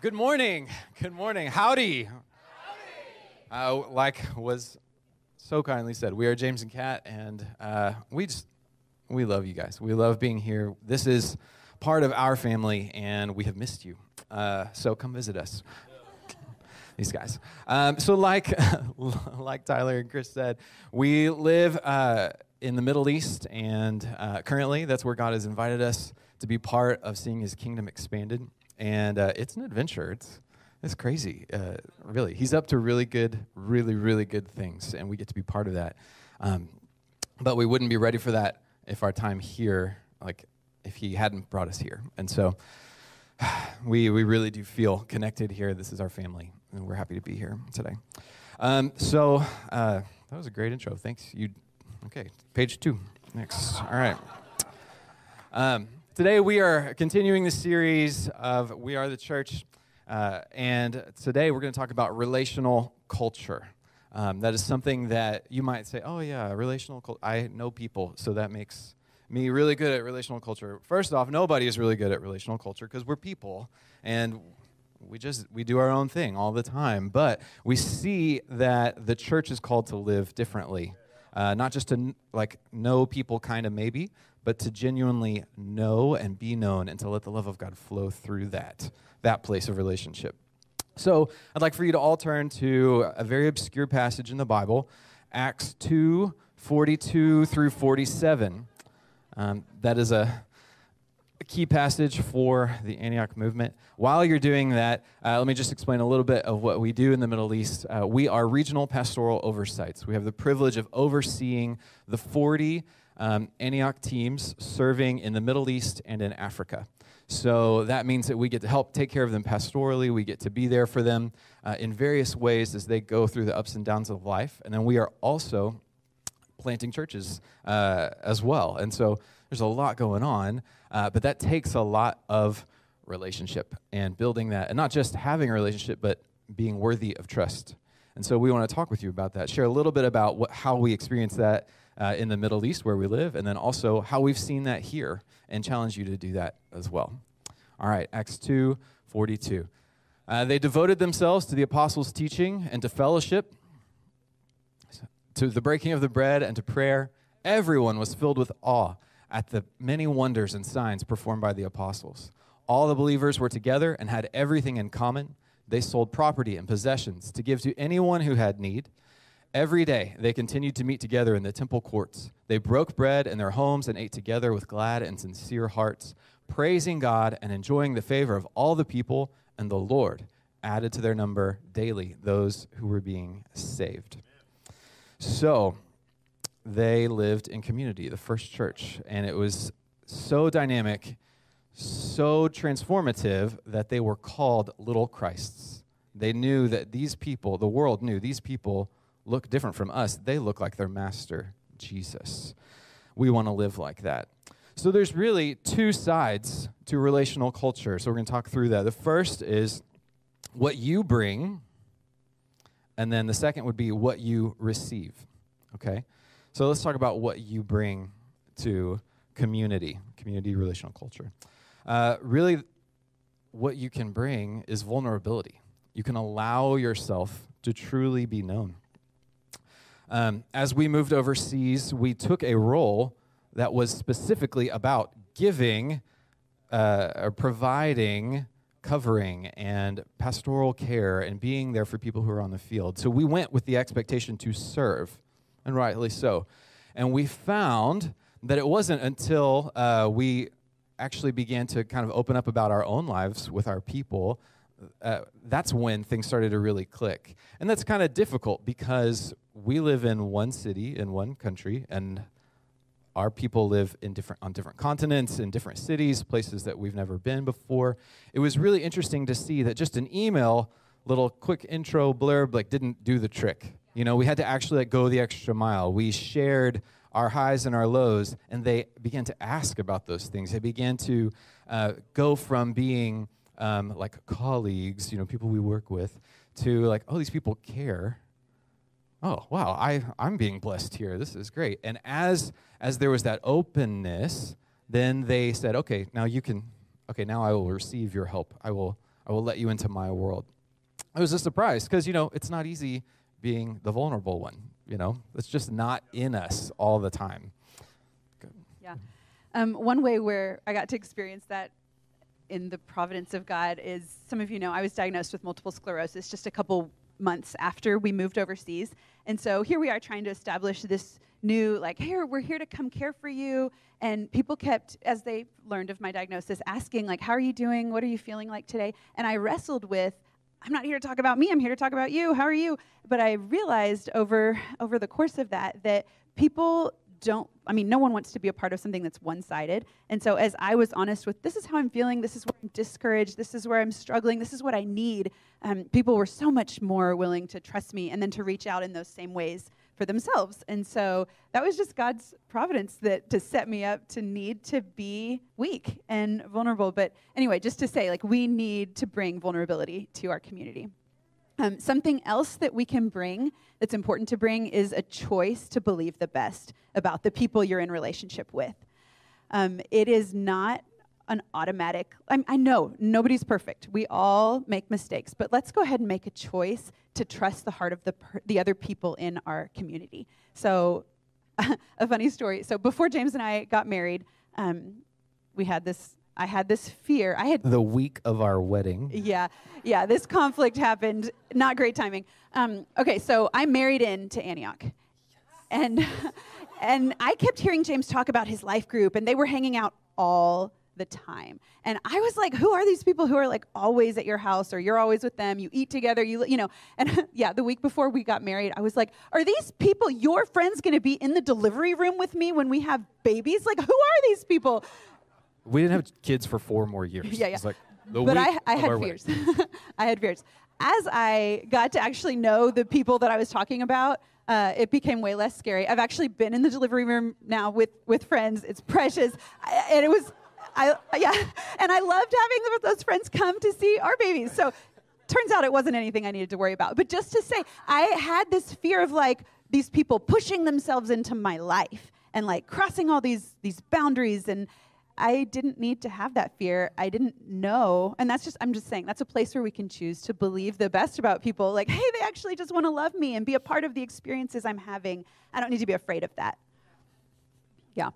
Good morning. Good morning. Howdy. Howdy. Uh, like was so kindly said, we are James and Kat, and uh, we just we love you guys. We love being here. This is part of our family, and we have missed you. Uh, so come visit us. These guys. Um, so, like, like Tyler and Chris said, we live uh, in the Middle East, and uh, currently that's where God has invited us to be part of seeing His kingdom expanded and uh, it's an adventure. It's it's crazy, uh, really. He's up to really good, really, really good things, and we get to be part of that. Um, but we wouldn't be ready for that if our time here, like, if he hadn't brought us here. And so, we we really do feel connected here. This is our family, and we're happy to be here today. Um, so uh, that was a great intro. Thanks. You okay? Page two. Next. All right. Um, Today we are continuing the series of We Are the Church, uh, and today we're going to talk about relational culture. Um, that is something that you might say, oh, yeah, relational culture. I know people, so that makes me really good at relational culture. First off, nobody is really good at relational culture because we're people, and we just we do our own thing all the time but we see that the church is called to live differently uh, not just to like know people kind of maybe but to genuinely know and be known and to let the love of God flow through that, that place of relationship. So I'd like for you to all turn to a very obscure passage in the Bible, Acts 2 42 through 47. Um, that is a, a, key passage for the Antioch movement. While you're doing that, uh, let me just explain a little bit of what we do in the Middle East. Uh, we are regional pastoral oversights. We have the privilege of overseeing the 40 um, Antioch teams serving in the Middle East and in Africa. So that means that we get to help take care of them pastorally. We get to be there for them uh, in various ways as they go through the ups and downs of life. And then we are also planting churches uh, as well. And so there's a lot going on, uh, but that takes a lot of relationship and building that, and not just having a relationship, but being worthy of trust. And so we want to talk with you about that, share a little bit about what, how we experience that uh, in the Middle East where we live, and then also how we've seen that here, and challenge you to do that as well. All right, Acts 2 42. Uh, they devoted themselves to the apostles' teaching and to fellowship, to the breaking of the bread and to prayer. Everyone was filled with awe at the many wonders and signs performed by the apostles. All the believers were together and had everything in common. They sold property and possessions to give to anyone who had need. Every day they continued to meet together in the temple courts. They broke bread in their homes and ate together with glad and sincere hearts, praising God and enjoying the favor of all the people, and the Lord added to their number daily those who were being saved. So they lived in community, the first church, and it was so dynamic, so transformative that they were called little Christs. They knew that these people, the world knew these people look different from us. They look like their master, Jesus. We want to live like that. So there's really two sides to relational culture. So we're going to talk through that. The first is what you bring, and then the second would be what you receive. Okay? So let's talk about what you bring to community, community relational culture. Uh, really, what you can bring is vulnerability. You can allow yourself to truly be known. Um, as we moved overseas, we took a role that was specifically about giving uh, or providing covering and pastoral care and being there for people who are on the field. So we went with the expectation to serve, and rightly so. And we found that it wasn't until uh, we actually began to kind of open up about our own lives with our people. Uh, that's when things started to really click. And that's kind of difficult because we live in one city in one country, and our people live in different on different continents in different cities places that we've never been before. It was really interesting to see that just an email little quick intro blurb like didn't do the trick. You know we had to actually like go the extra mile. We shared our highs and our lows and they began to ask about those things. They began to uh, go from being um, like colleagues you know people we work with to like oh these people care oh wow I, i'm being blessed here this is great and as as there was that openness then they said okay now you can okay now i will receive your help i will I will let you into my world. It was a surprise because, you know, it's not easy being the vulnerable one. You know, it's just not in us all the time. Good. Yeah. Um, one way where I got to experience that in the providence of God is some of you know I was diagnosed with multiple sclerosis just a couple months after we moved overseas. And so here we are trying to establish this new, like, here, we're here to come care for you. And people kept, as they learned of my diagnosis, asking, like, how are you doing? What are you feeling like today? And I wrestled with, I'm not here to talk about me, I'm here to talk about you. How are you? But I realized over over the course of that that people don't i mean no one wants to be a part of something that's one-sided. And so as i was honest with this is how i'm feeling this is where i'm discouraged this is where i'm struggling this is what i need um, people were so much more willing to trust me and then to reach out in those same ways for themselves. And so that was just god's providence that to set me up to need to be weak and vulnerable. But anyway just to say like we need to bring vulnerability to our community um, something else that we can bring that's important to bring is a choice to believe the best about the people you're in relationship with. Um, it is not an automatic, I, I know nobody's perfect. We all make mistakes, but let's go ahead and make a choice to trust the heart of the, per, the other people in our community. So, a funny story. So, before James and I got married, um, we had this I had this fear. I had the week of our wedding. Yeah, yeah. This conflict happened. Not great timing. Um, okay, so I married into Antioch, yes. and and I kept hearing James talk about his life group, and they were hanging out all the time. And I was like, who are these people who are like always at your house or you're always with them? You eat together, you you know. And yeah, the week before we got married, I was like, are these people your friends going to be in the delivery room with me when we have babies? Like, who are these people? We didn't have kids for four more years. Yeah, yeah. Like but I, I had fears. I had fears. As I got to actually know the people that I was talking about, uh, it became way less scary. I've actually been in the delivery room now with, with friends. It's precious. I, and it was, I, yeah, and I loved having those friends come to see our babies. So turns out it wasn't anything I needed to worry about. But just to say, I had this fear of like these people pushing themselves into my life and like crossing all these, these boundaries and, I didn't need to have that fear. I didn't know. And that's just, I'm just saying, that's a place where we can choose to believe the best about people. Like, hey, they actually just want to love me and be a part of the experiences I'm having. I don't need to be afraid of that. Yeah.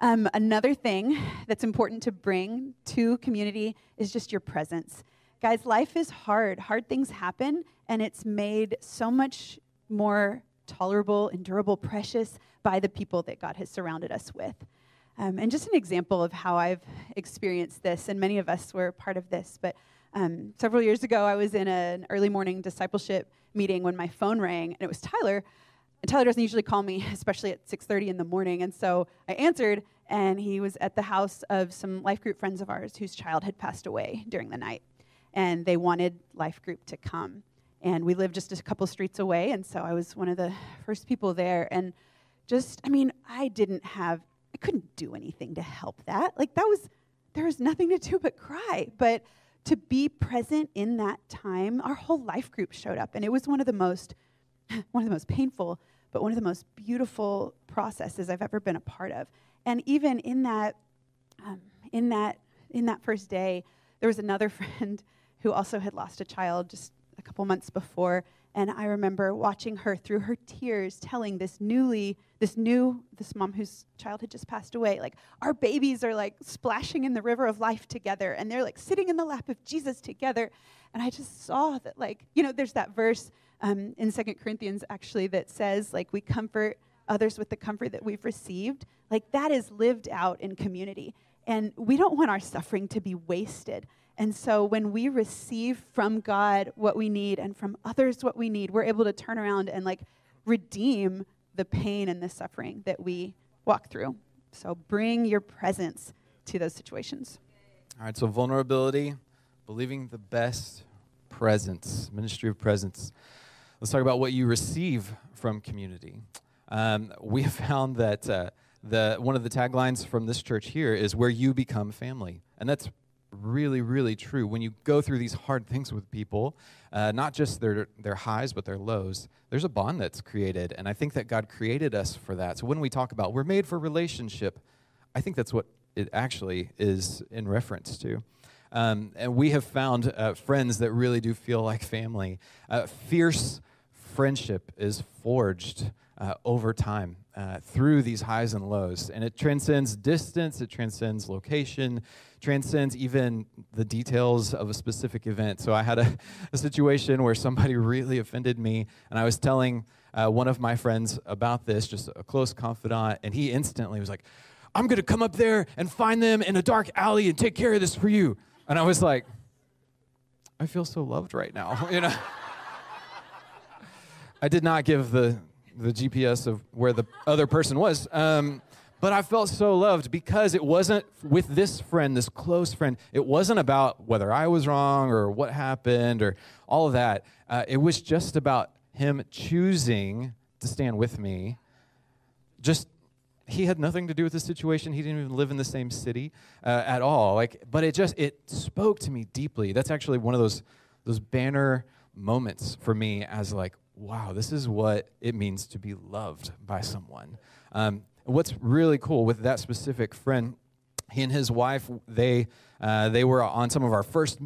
Um, another thing that's important to bring to community is just your presence. Guys, life is hard. Hard things happen, and it's made so much more tolerable, endurable, precious by the people that God has surrounded us with. Um, and just an example of how I've experienced this, and many of us were part of this, but um, several years ago, I was in a, an early morning discipleship meeting when my phone rang, and it was Tyler. And Tyler doesn't usually call me, especially at 6:30 in the morning. And so I answered, and he was at the house of some life group friends of ours whose child had passed away during the night, and they wanted life group to come. And we lived just a couple streets away, and so I was one of the first people there. And just, I mean, I didn't have couldn't do anything to help that. Like that was there was nothing to do but cry. But to be present in that time, our whole life group showed up, and it was one of the most one of the most painful, but one of the most beautiful processes I've ever been a part of. And even in that, um, in that, in that first day, there was another friend who also had lost a child just a couple months before, and I remember watching her through her tears telling this newly, this new, this mom whose child had just passed away, like, our babies are like splashing in the river of life together and they're like sitting in the lap of Jesus together. And I just saw that, like, you know, there's that verse um, in Second Corinthians actually that says, like, we comfort others with the comfort that we've received. Like, that is lived out in community. And we don't want our suffering to be wasted. And so when we receive from God what we need and from others what we need, we're able to turn around and like redeem the pain and the suffering that we walk through. So bring your presence to those situations. All right, so vulnerability, believing the best, presence, ministry of presence. Let's talk about what you receive from community. Um, we have found that uh, the, one of the taglines from this church here is where you become family. And that's really, really true. When you go through these hard things with people, uh, not just their, their highs, but their lows, there's a bond that's created. And I think that God created us for that. So when we talk about we're made for relationship, I think that's what it actually is in reference to. Um, and we have found uh, friends that really do feel like family. Uh, fierce friendship is forged uh, over time uh, through these highs and lows. And it transcends distance, it transcends location, transcends even the details of a specific event. So I had a, a situation where somebody really offended me, and I was telling uh, one of my friends about this, just a close confidant, and he instantly was like, I'm to come up there and find them in a dark alley and take care of this for you. And I was like, I feel so loved right now, you know. I did not give the the GPS of where the other person was. Um, but I felt so loved because it wasn't with this friend, this close friend, it wasn't about whether I was wrong or what happened or all of that. Uh, it was just about him choosing to stand with me. Just he had nothing to do with the situation. He didn't even live in the same city uh, at all. Like, but it just it spoke to me deeply. That's actually one of those those banner moments for me as like, wow, this is what it means to be loved by someone. Um, what's really cool with that specific friend, he and his wife, they uh, they were on some of our first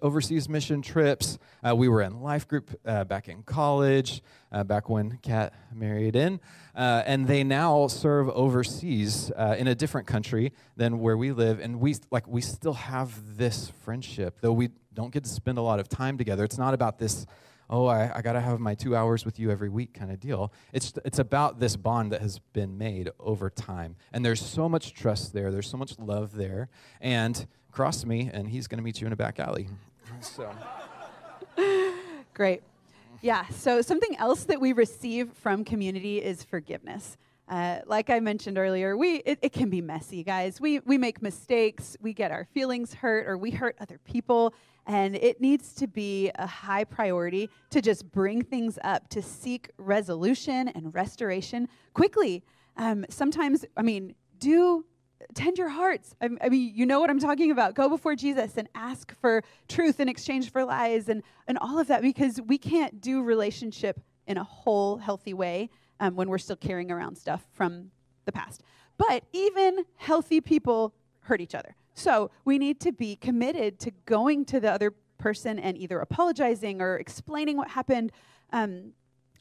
overseas mission trips. Uh, we were in life group uh, back in college, uh, back when Kat married in, uh, and they now serve overseas uh, in a different country than where we live. And we like we still have this friendship, though we don't get to spend a lot of time together. It's not about this oh, I, I got to have my two hours with you every week kind of deal. It's, it's about this bond that has been made over time. And there's so much trust there, there's so much love there. And cross me, and he's going to meet you in a back alley. So. Great. Yeah, so something else that we receive from community is forgiveness. Uh, like I mentioned earlier, we it, it, can be messy, guys. We we make mistakes, we get our feelings hurt, or we hurt other people, and it needs to be a high priority to just bring things up, to seek resolution and restoration quickly. Um, sometimes, I mean, do tend your hearts. I, I, mean, you know what I'm talking about. Go before Jesus and ask for truth in exchange for lies and, and all of that because we can't do relationship in a whole, healthy way um, when we're still carrying around stuff from the past. But even healthy people hurt each other. So we need to be committed to going to the other person and either apologizing or explaining what happened. Um,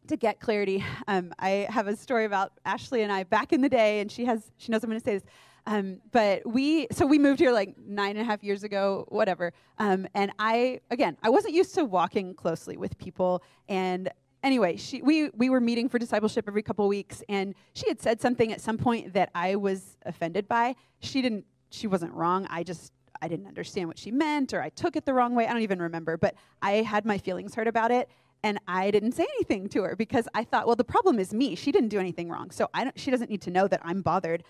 to get clarity, um, I have a story about Ashley and I back in the day, and she has she knows I'm going to say this. Um, but we so we moved here like nine and a half years ago, whatever. Um, and I again, I wasn't used to walking closely with people, and anyway, she we we were meeting for discipleship every couple weeks, and she had said something at some point that I was offended by. She didn't she wasn't wrong. I just I didn't understand what she meant or I took it the wrong way. I don't even remember, but I had my feelings hurt about it and I didn't say anything to her because I thought, well, the problem is me. She didn't do anything wrong. So I don't, she doesn't need to know that I'm bothered.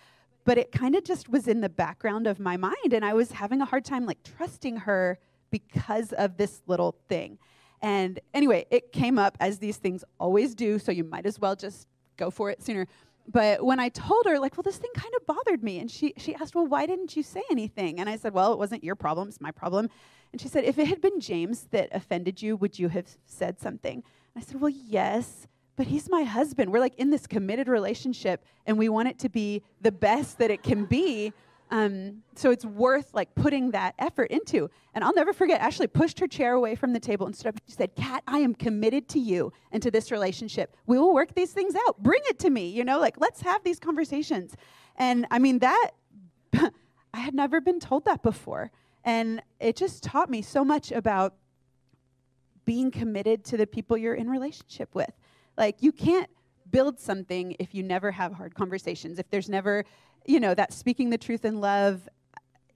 But it kind of just was in the background of my mind and I was having a hard time like trusting her because of this little thing. And anyway, it came up as these things always do, so you might as well just go for it sooner but when I told her, like, well, this thing kind of bothered me, and she she asked, well, why didn't you say anything? And I said, well, it wasn't your problem; it's my problem. And she said, if it had been James that offended you, would you have said something? And I said, well, yes, but he's my husband. We're like in this committed relationship, and we want it to be the best that it can be. Um, so it's worth like putting that effort into. And I'll never forget, Ashley pushed her chair away from the table and stood up. She said, Kat, I am committed to you and to this relationship. We will work these things out. Bring it to me, you know, like let's have these conversations. And I mean, that, I had never been told that before. And it just taught me so much about being committed to the people you're in relationship with. Like, you can't build something if you never have hard conversations, if there's never you know, that speaking the truth in love,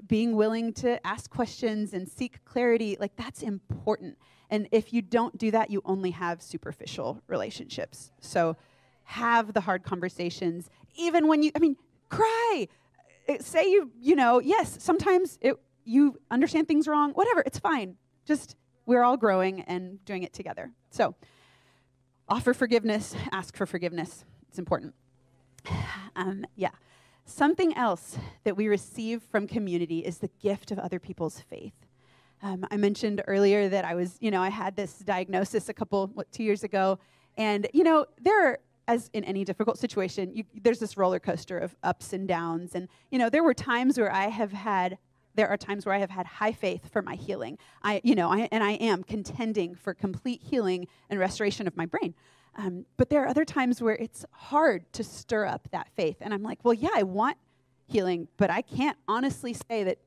being willing to ask questions and seek clarity, like that's important. And if you don't do that, you only have superficial relationships. So have the hard conversations, even when you, I mean, cry. Uh, say you, you know, yes, sometimes it, you understand things wrong, whatever, it's fine. Just we're all growing and doing it together. So offer forgiveness, ask for forgiveness. It's important. Um, yeah. Something else that we receive from community is the gift of other people's faith. Um, I mentioned earlier that I was, you know, I had this diagnosis a couple, what, two years ago. And, you know, there are, as in any difficult situation, you, there's this roller coaster of ups and downs. And, you know, there were times where I have had there are times where I have had high faith for my healing. I, you know, I, and I am contending for complete healing and restoration of my brain. Um, but there are other times where it's hard to stir up that faith. And I'm like, well, yeah, I want healing, but I can't honestly say that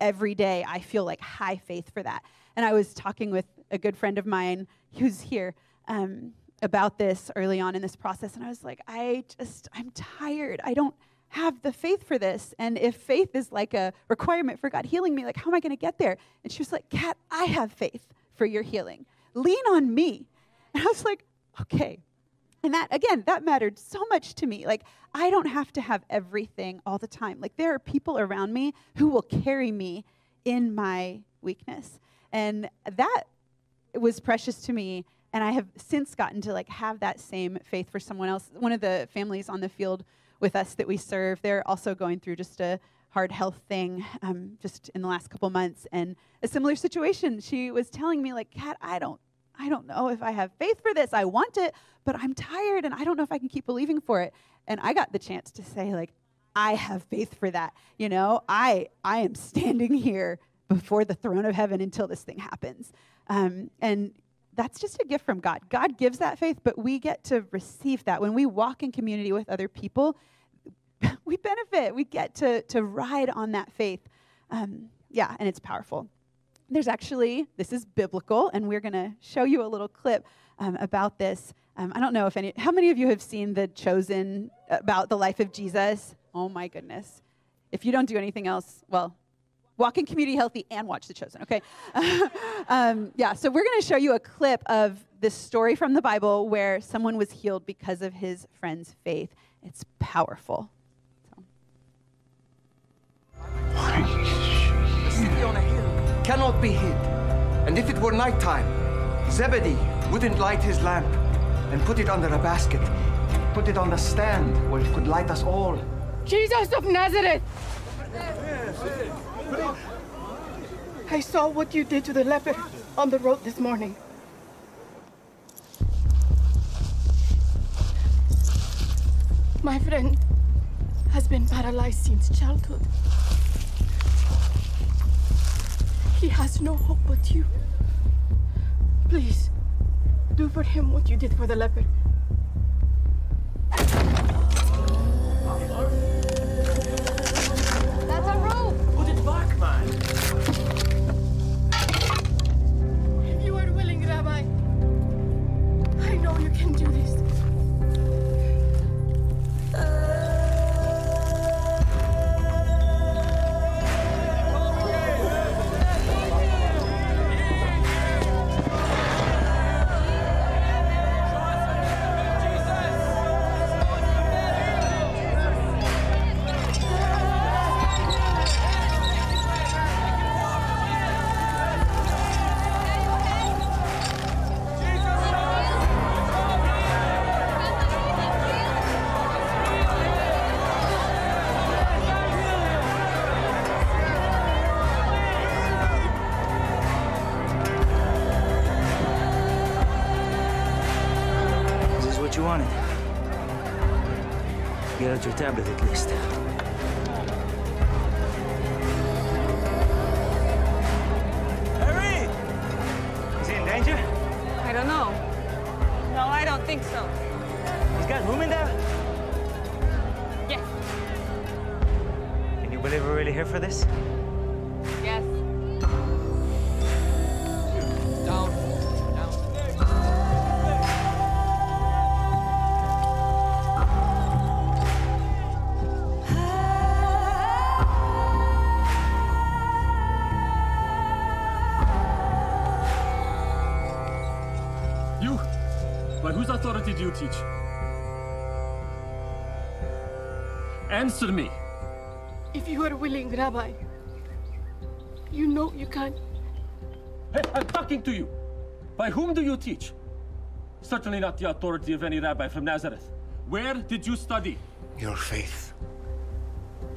every day I feel like high faith for that. And I was talking with a good friend of mine who's here um, about this early on in this process. And I was like, I just, I'm tired. I don't have the faith for this. And if faith is like a requirement for God healing me, like, how am I going to get there? And she was like, Kat, I have faith for your healing. Lean on me. And I was like, okay. And that, again, that mattered so much to me. Like, I don't have to have everything all the time. Like, there are people around me who will carry me in my weakness. And that was precious to me. And I have since gotten to like have that same faith for someone else. One of the families on the field with us that we serve. They're also going through just a hard health thing um, just in the last couple months and a similar situation. She was telling me like, Kat, I don't, I don't know if I have faith for this. I want it, but I'm tired and I don't know if I can keep believing for it. And I got the chance to say like, I have faith for that. You know, I I am standing here before the throne of heaven until this thing happens. Um, and that's just a gift from God. God gives that faith, but we get to receive that. When we walk in community with other people, we benefit. We get to, to ride on that faith. Um, yeah, and it's powerful. There's actually, this is biblical, and we're going to show you a little clip um, about this. Um, I don't know if any, how many of you have seen The Chosen about the life of Jesus? Oh my goodness. If you don't do anything else, well, walk in community healthy and watch The Chosen, okay? um, yeah, so we're going to show you a clip of this story from the Bible where someone was healed because of his friend's faith. It's powerful. The cannot be hid. And if it were nighttime, Zebedee wouldn't light his lamp and put it under a basket, put it on the stand where it could light us all. Jesus of Nazareth! I saw what you did to the leper on the road this morning. My friend has been paralyzed since childhood. He has no hope but you. Please, do for him what you did for the leper. That's a rope! Put it back, man. Tablet at least. Harry! Is he in danger? I don't know. No, I don't think so. He's got room in there? Yes. Can you believe we're really here for this? Answer me. If you are willing, Rabbi, you know you can. Hey, I'm talking to you. By whom do you teach? Certainly not the authority of any rabbi from Nazareth. Where did you study? Your faith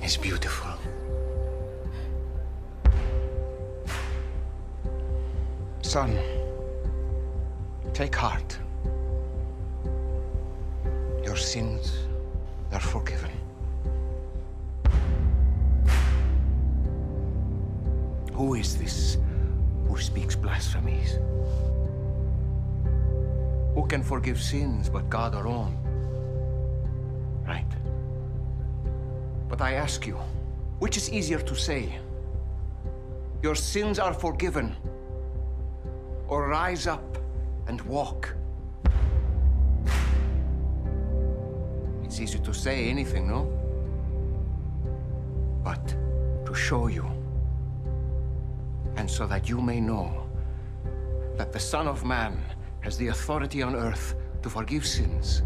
is beautiful. Son, take heart. Your sins are forgiven. Is this who speaks blasphemies? Who can forgive sins but God alone? Right. But I ask you, which is easier to say? Your sins are forgiven, or rise up and walk? It's easy to say anything, no? But to show you, and so that you may know that the Son of Man has the authority on earth to forgive sins.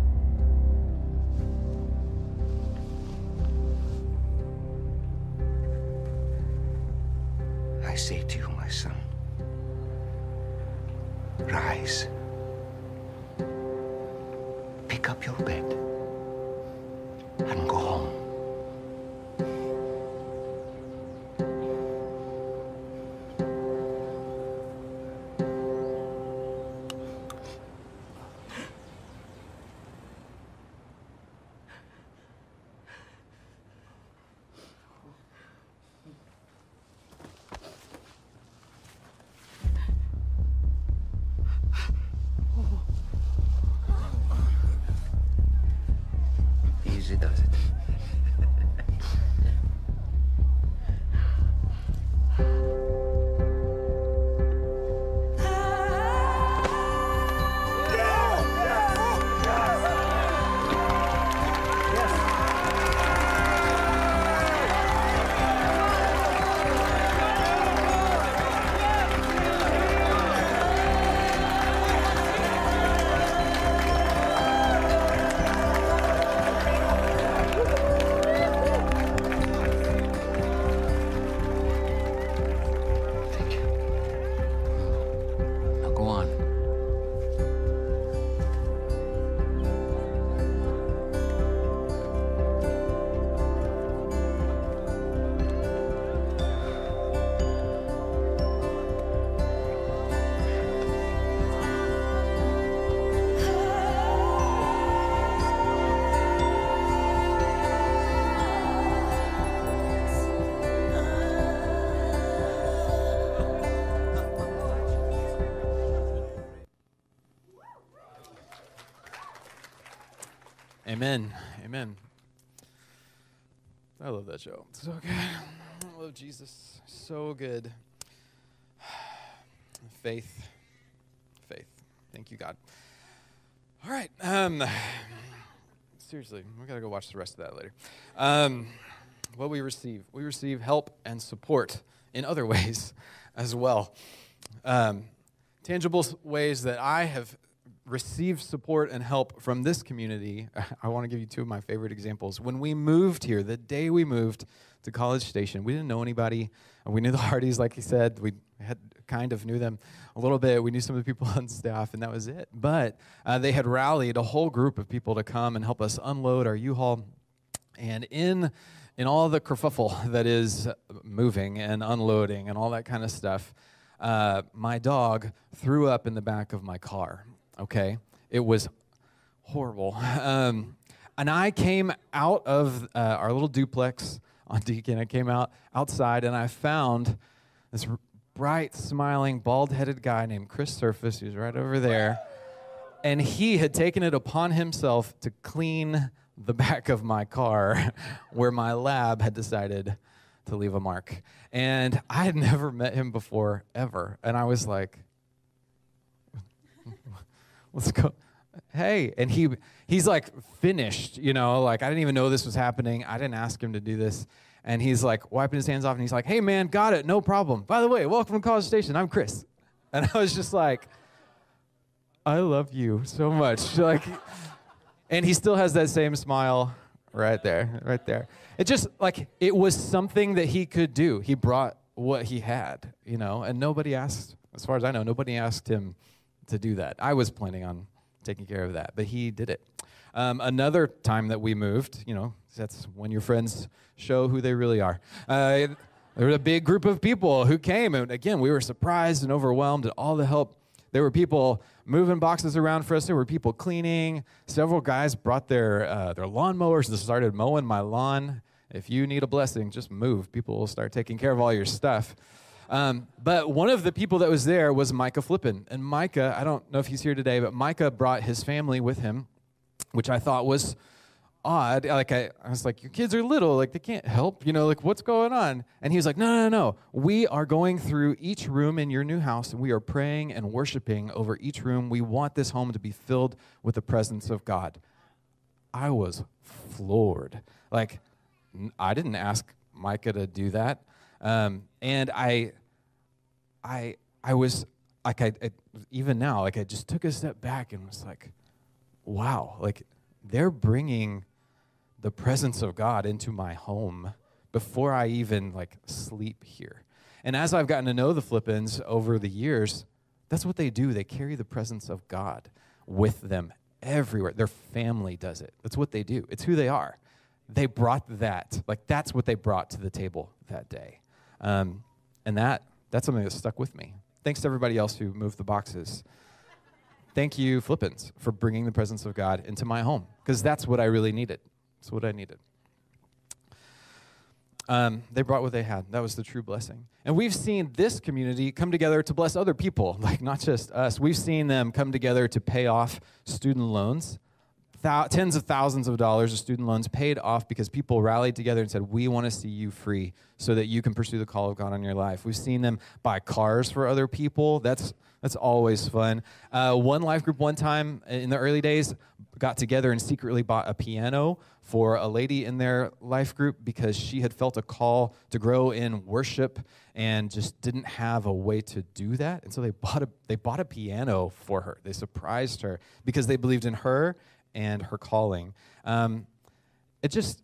Amen. Amen. I love that show. So good. I love Jesus. So good. Faith. Faith. Thank you, God. All right. Um, seriously, we got to go watch the rest of that later. Um, what we receive, we receive help and support in other ways as well. Um, tangible ways that I have received support and help from this community. I want to give you two of my favorite examples. When we moved here, the day we moved to College Station, we didn't know anybody. We knew the Hardys, like he said. We had kind of knew them a little bit. We knew some of the people on staff, and that was it. But uh, they had rallied a whole group of people to come and help us unload our U-Haul. And in in all the kerfuffle that is moving and unloading and all that kind of stuff, uh, my dog threw up in the back of my car. Okay, it was horrible. Um, and I came out of uh, our little duplex on Deacon. I came out outside and I found this bright, smiling, bald-headed guy named Chris Surface. Was right over there and he had taken it upon himself to clean the back of my car where my lab had decided to leave a mark. And I had never met him before, ever. And I was like, let's go. Hey, and he he's like finished, you know, like I didn't even know this was happening. I didn't ask him to do this. And he's like wiping his hands off and he's like, hey man, got it, no problem. By the way, welcome to College Station. I'm Chris. And I was just like, I love you so much. Like, and he still has that same smile right there, right there. It just like it was something that he could do. He brought what he had, you know, and nobody asked, as far as I know, nobody asked him to do that. I was planning on taking care of that, but he did it. Um, another time that we moved, you know, that's when your friends show who they really are. Uh, there was a big group of people who came, and again, we were surprised and overwhelmed at all the help there were people moving boxes around for us. There were people cleaning. Several guys brought their uh, their lawnmowers and started mowing my lawn. If you need a blessing, just move. People will start taking care of all your stuff. Um, but one of the people that was there was Micah Flippin. And Micah, I don't know if he's here today, but Micah brought his family with him, which I thought was odd. Like I, I was like, your kids are little, like they can't help, you know, like what's going on? And he was like, no, no, no. We are going through each room in your new house and we are praying and worshiping over each room. We want this home to be filled with the presence of God. I was floored. Like I didn't ask Micah to do that. Um, and I, I, I was like, I, I, even now, like I just took a step back and was like, wow, like they're bringing the presence of God into my home before I even like sleep here. And as I've gotten to know the Flippins over the years, that's what they do. They carry the presence of God with them everywhere. Their family does it. That's what they do. It's who they are. They brought that. Like that's what they brought to the table that day. Um, and that that's something that stuck with me. Thanks to everybody else who moved the boxes. Thank you, Flippins, for bringing the presence of God into my home because that's what I really needed. That's what I needed. Um, they brought what they had. That was the true blessing. And we've seen this community come together to bless other people, like not just us. We've seen them come together to pay off student loans. Tens of thousands of dollars of student loans paid off because people rallied together and said, We want to see you free so that you can pursue the call of God on your life. We've seen them buy cars for other people. That's that's always fun. Uh, one life group, one time in the early days, got together and secretly bought a piano for a lady in their life group because she had felt a call to grow in worship and just didn't have a way to do that. And so they bought a, they bought a piano for her. They surprised her because they believed in her and her calling. Um, it just,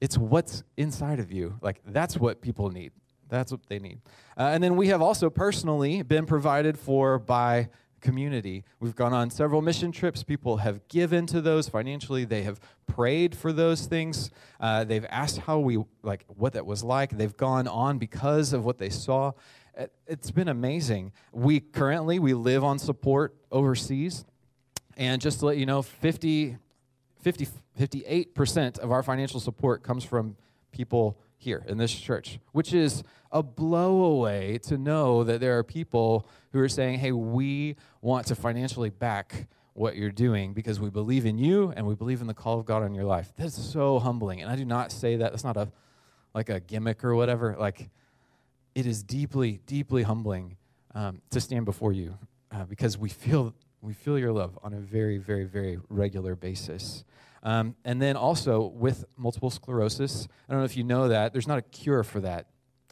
it's what's inside of you. Like, that's what people need. That's what they need. Uh, and then we have also personally been provided for by community. We've gone on several mission trips. People have given to those financially. They have prayed for those things. Uh, they've asked how we like what that was like. They've gone on because of what they saw. It's been amazing. We currently we live on support overseas, and just to let you know, 50, 50 58% of our financial support comes from people here in this church, which is a blowaway to know that there are people who are saying, hey, we want to financially back what you're doing because we believe in you and we believe in the call of God on your life. That's so humbling. And I do not say that. That's not a like a gimmick or whatever. Like it is deeply, deeply humbling um, to stand before you uh, because we feel we feel your love on a very, very, very regular basis. Um, and then also with multiple sclerosis, I don't know if you know that, there's not a cure for that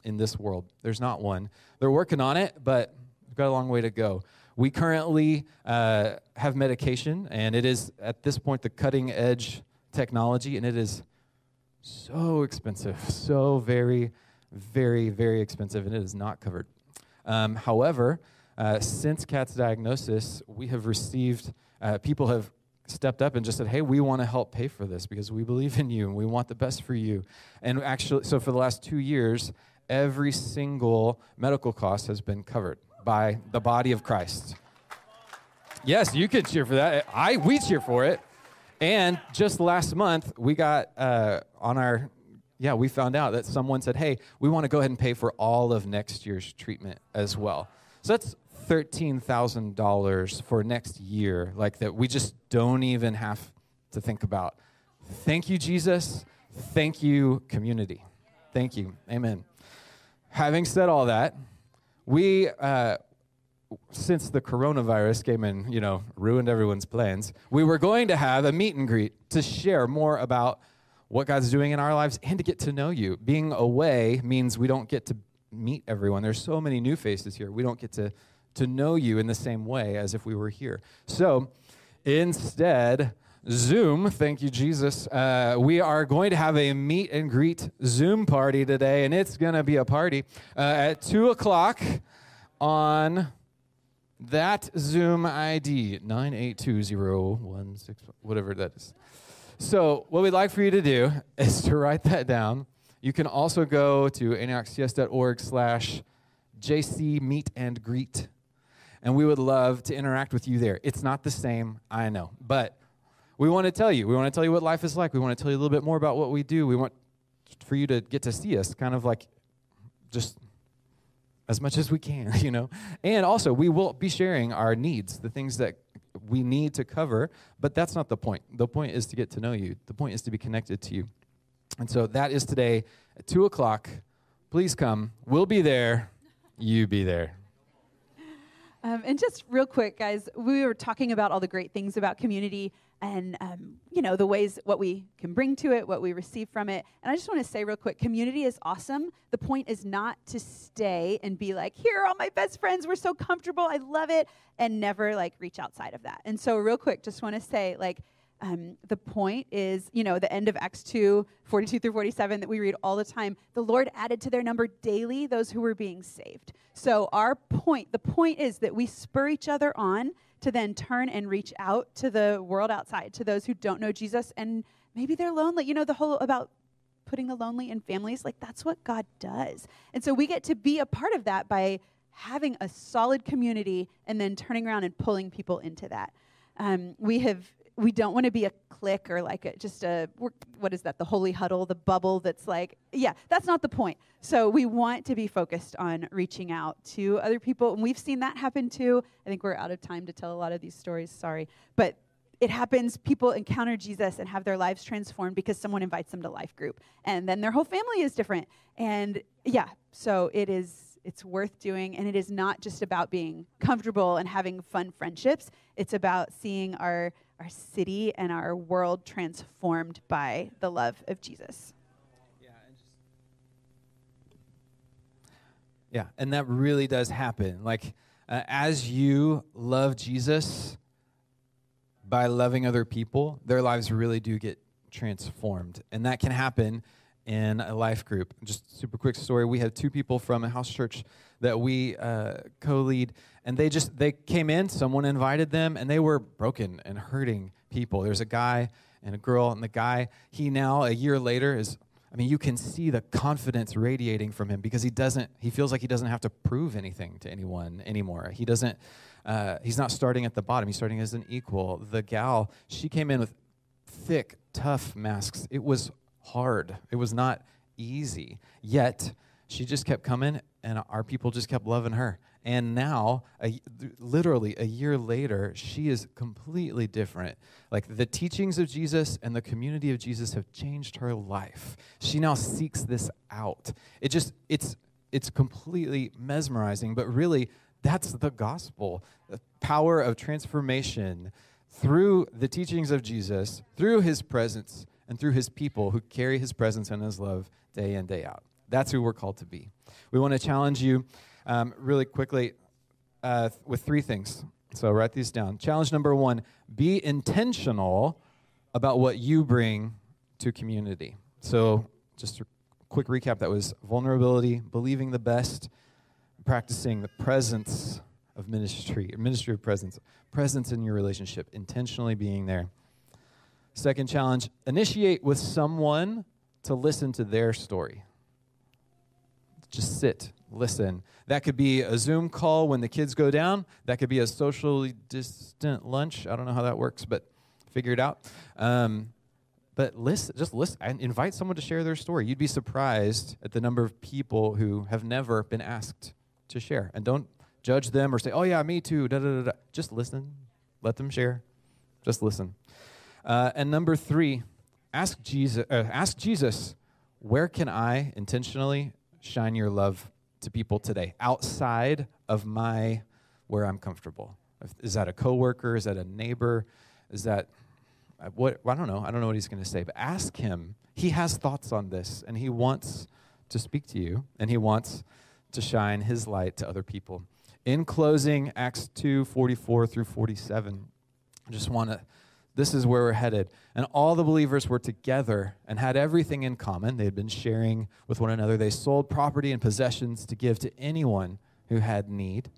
in this world. There's not one. They're working on it, but we've got a long way to go. We currently uh, have medication, and it is at this point the cutting edge technology, and it is so expensive, so very, very, very expensive, and it is not covered. Um, however, uh, since Kat's diagnosis, we have received, uh, people have stepped up and just said, Hey, we want to help pay for this because we believe in you and we want the best for you. And actually, so for the last two years, every single medical cost has been covered by the body of Christ. Yes, you could cheer for that. I we cheer for it. And just last month, we got uh, on our yeah, we found out that someone said, "Hey, we want to go ahead and pay for all of next year's treatment as well." So that's $13,000 for next year, like that we just don't even have to think about. Thank you, Jesus. Thank you, community. Thank you. Amen. Having said all that, we, uh, since the coronavirus came and, you know, ruined everyone's plans, we were going to have a meet and greet to share more about what God's doing in our lives and to get to know you. Being away means we don't get to meet everyone. There's so many new faces here. We don't get to to know you in the same way as if we were here. So instead, Zoom, thank you, Jesus. Uh, we are going to have a meet and greet Zoom party today, and it's going to be a party uh, at 2 o'clock on that Zoom ID, 9820116, whatever that is. So, what we'd like for you to do is to write that down. You can also go to antiochcs.org slash JC meet and greet and we would love to interact with you there. It's not the same, I know, but we want to tell you. We want to tell you what life is like. We want to tell you a little bit more about what we do. We want for you to get to see us, kind of like just as much as we can, you know. And also, we will be sharing our needs, the things that we need to cover, but that's not the point. The point is to get to know you, the point is to be connected to you. And so that is today at 2 o'clock. Please come. We'll be there. You be there. Um, and just real quick, guys, we were talking about all the great things about community and um, you know the ways what we can bring to it what we receive from it. And i just want to say real quick community is awesome. The point is not to stay and be like here are all my best friends we're so comfortable i love it and never like reach outside of that. And so real quick just want to say like um, the point is, you know, the end of Acts 2, 42 through 47 that we read all the time. The Lord added to their number daily those who were being saved. So, our point, the point is that we spur each other on to then turn and reach out to the world outside, to those who don't know Jesus and maybe they're lonely. You know, the whole about putting the lonely in families, like that's what God does. And so we get to be a part of that by having a solid community and then turning around and pulling people into that. Um, we have we don't want to be a clique or like a, just a what is that the holy huddle the bubble that's like yeah that's not the point. So we want to be focused on reaching out to other people and we've seen that happen too. I think we're out of time to tell a lot of these stories sorry. But it happens people encounter jesus and have their lives transformed because someone invites them to life group and then their whole family is different. And yeah so it is it's worth doing and it is not just about being comfortable and having fun friendships. It's about seeing our our city and our world transformed by the love of Jesus. Yeah, and, that really does happen. Like, uh, as you love Jesus by loving other people, their lives really do get transformed. And that can happen in a life group. Just super quick story. We had two people from a house church that we uh, co-lead, and they just they came in. Someone invited them, and they were broken and hurting people. There's a guy and a girl, and the guy he now a year later is. I mean, you can see the confidence radiating from him because he doesn't. He feels like he doesn't have to prove anything to anyone anymore. He doesn't. Uh, he's not starting at the bottom. He's starting as an equal. The gal, she came in with thick, tough masks. It was hard. It was not easy. Yet she just kept coming, and our people just kept loving her. And now, a, literally a year later, she is completely different. Like the teachings of Jesus and the community of Jesus have changed her life. She now seeks this out. It just, it's, it's completely mesmerizing, but really, that's the gospel. The power of transformation through the teachings of Jesus, through his presence, and through his people who carry his presence and his love day in, day out. That's who we're called to be. We want to challenge you um, really quickly uh, with three things. So write these down. Challenge number one be intentional about what you bring to community. So, just a quick recap that was vulnerability, believing the best, practicing the presence of ministry, ministry of presence, presence in your relationship, intentionally being there. Second challenge initiate with someone to listen to their story. Just sit, listen. That could be a Zoom call when the kids go down. That could be a socially distant lunch. I don't know how that works, but figure it out. Um, but listen, just listen and invite someone to share their story. You'd be surprised at the number of people who have never been asked to share. And don't judge them or say, oh, yeah, me too. Da, da, da, da. Just listen. Let them share. Just listen. Uh, and number three, ask Jesus, uh, ask Jesus, where can I intentionally shine your love to people today outside of my where I'm comfortable? Is that a coworker? Is that a neighbor? Is that uh, what? I don't know. I don't know what he's going to say, but ask him. He has thoughts on this, and he wants to speak to you, and he wants to shine his light to other people. In closing, Acts 2 44 through 47, I just want to this is where we're headed. And all the believers were together and had everything in common. They had been sharing with one another. They sold property and possessions to give to anyone who had need.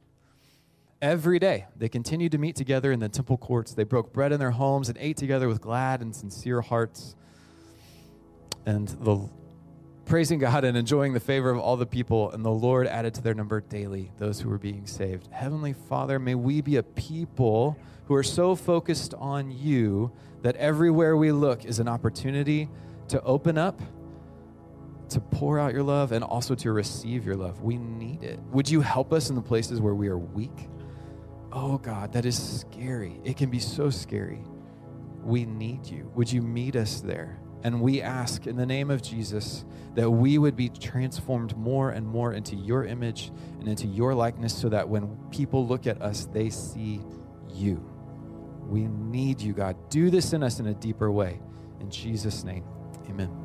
Every day, they continued to meet together in the temple courts. They broke bread in their homes and ate together with glad and sincere hearts. And the praising God and enjoying the favor of all the people, and the Lord added to their number daily those who were being saved. Heavenly Father, may we be a people who are so focused on you that everywhere we look is an opportunity to open up to pour out your love and also to receive your love. We need it. Would you help us in the places where we are weak? Oh God, that is scary. It can be so scary. We need you. Would you meet us there? And we ask in the name of Jesus that we would be transformed more and more into your image and into your likeness so that when people look at us, they see you. We need you, God. Do this in us in a deeper way. In Jesus' name, amen.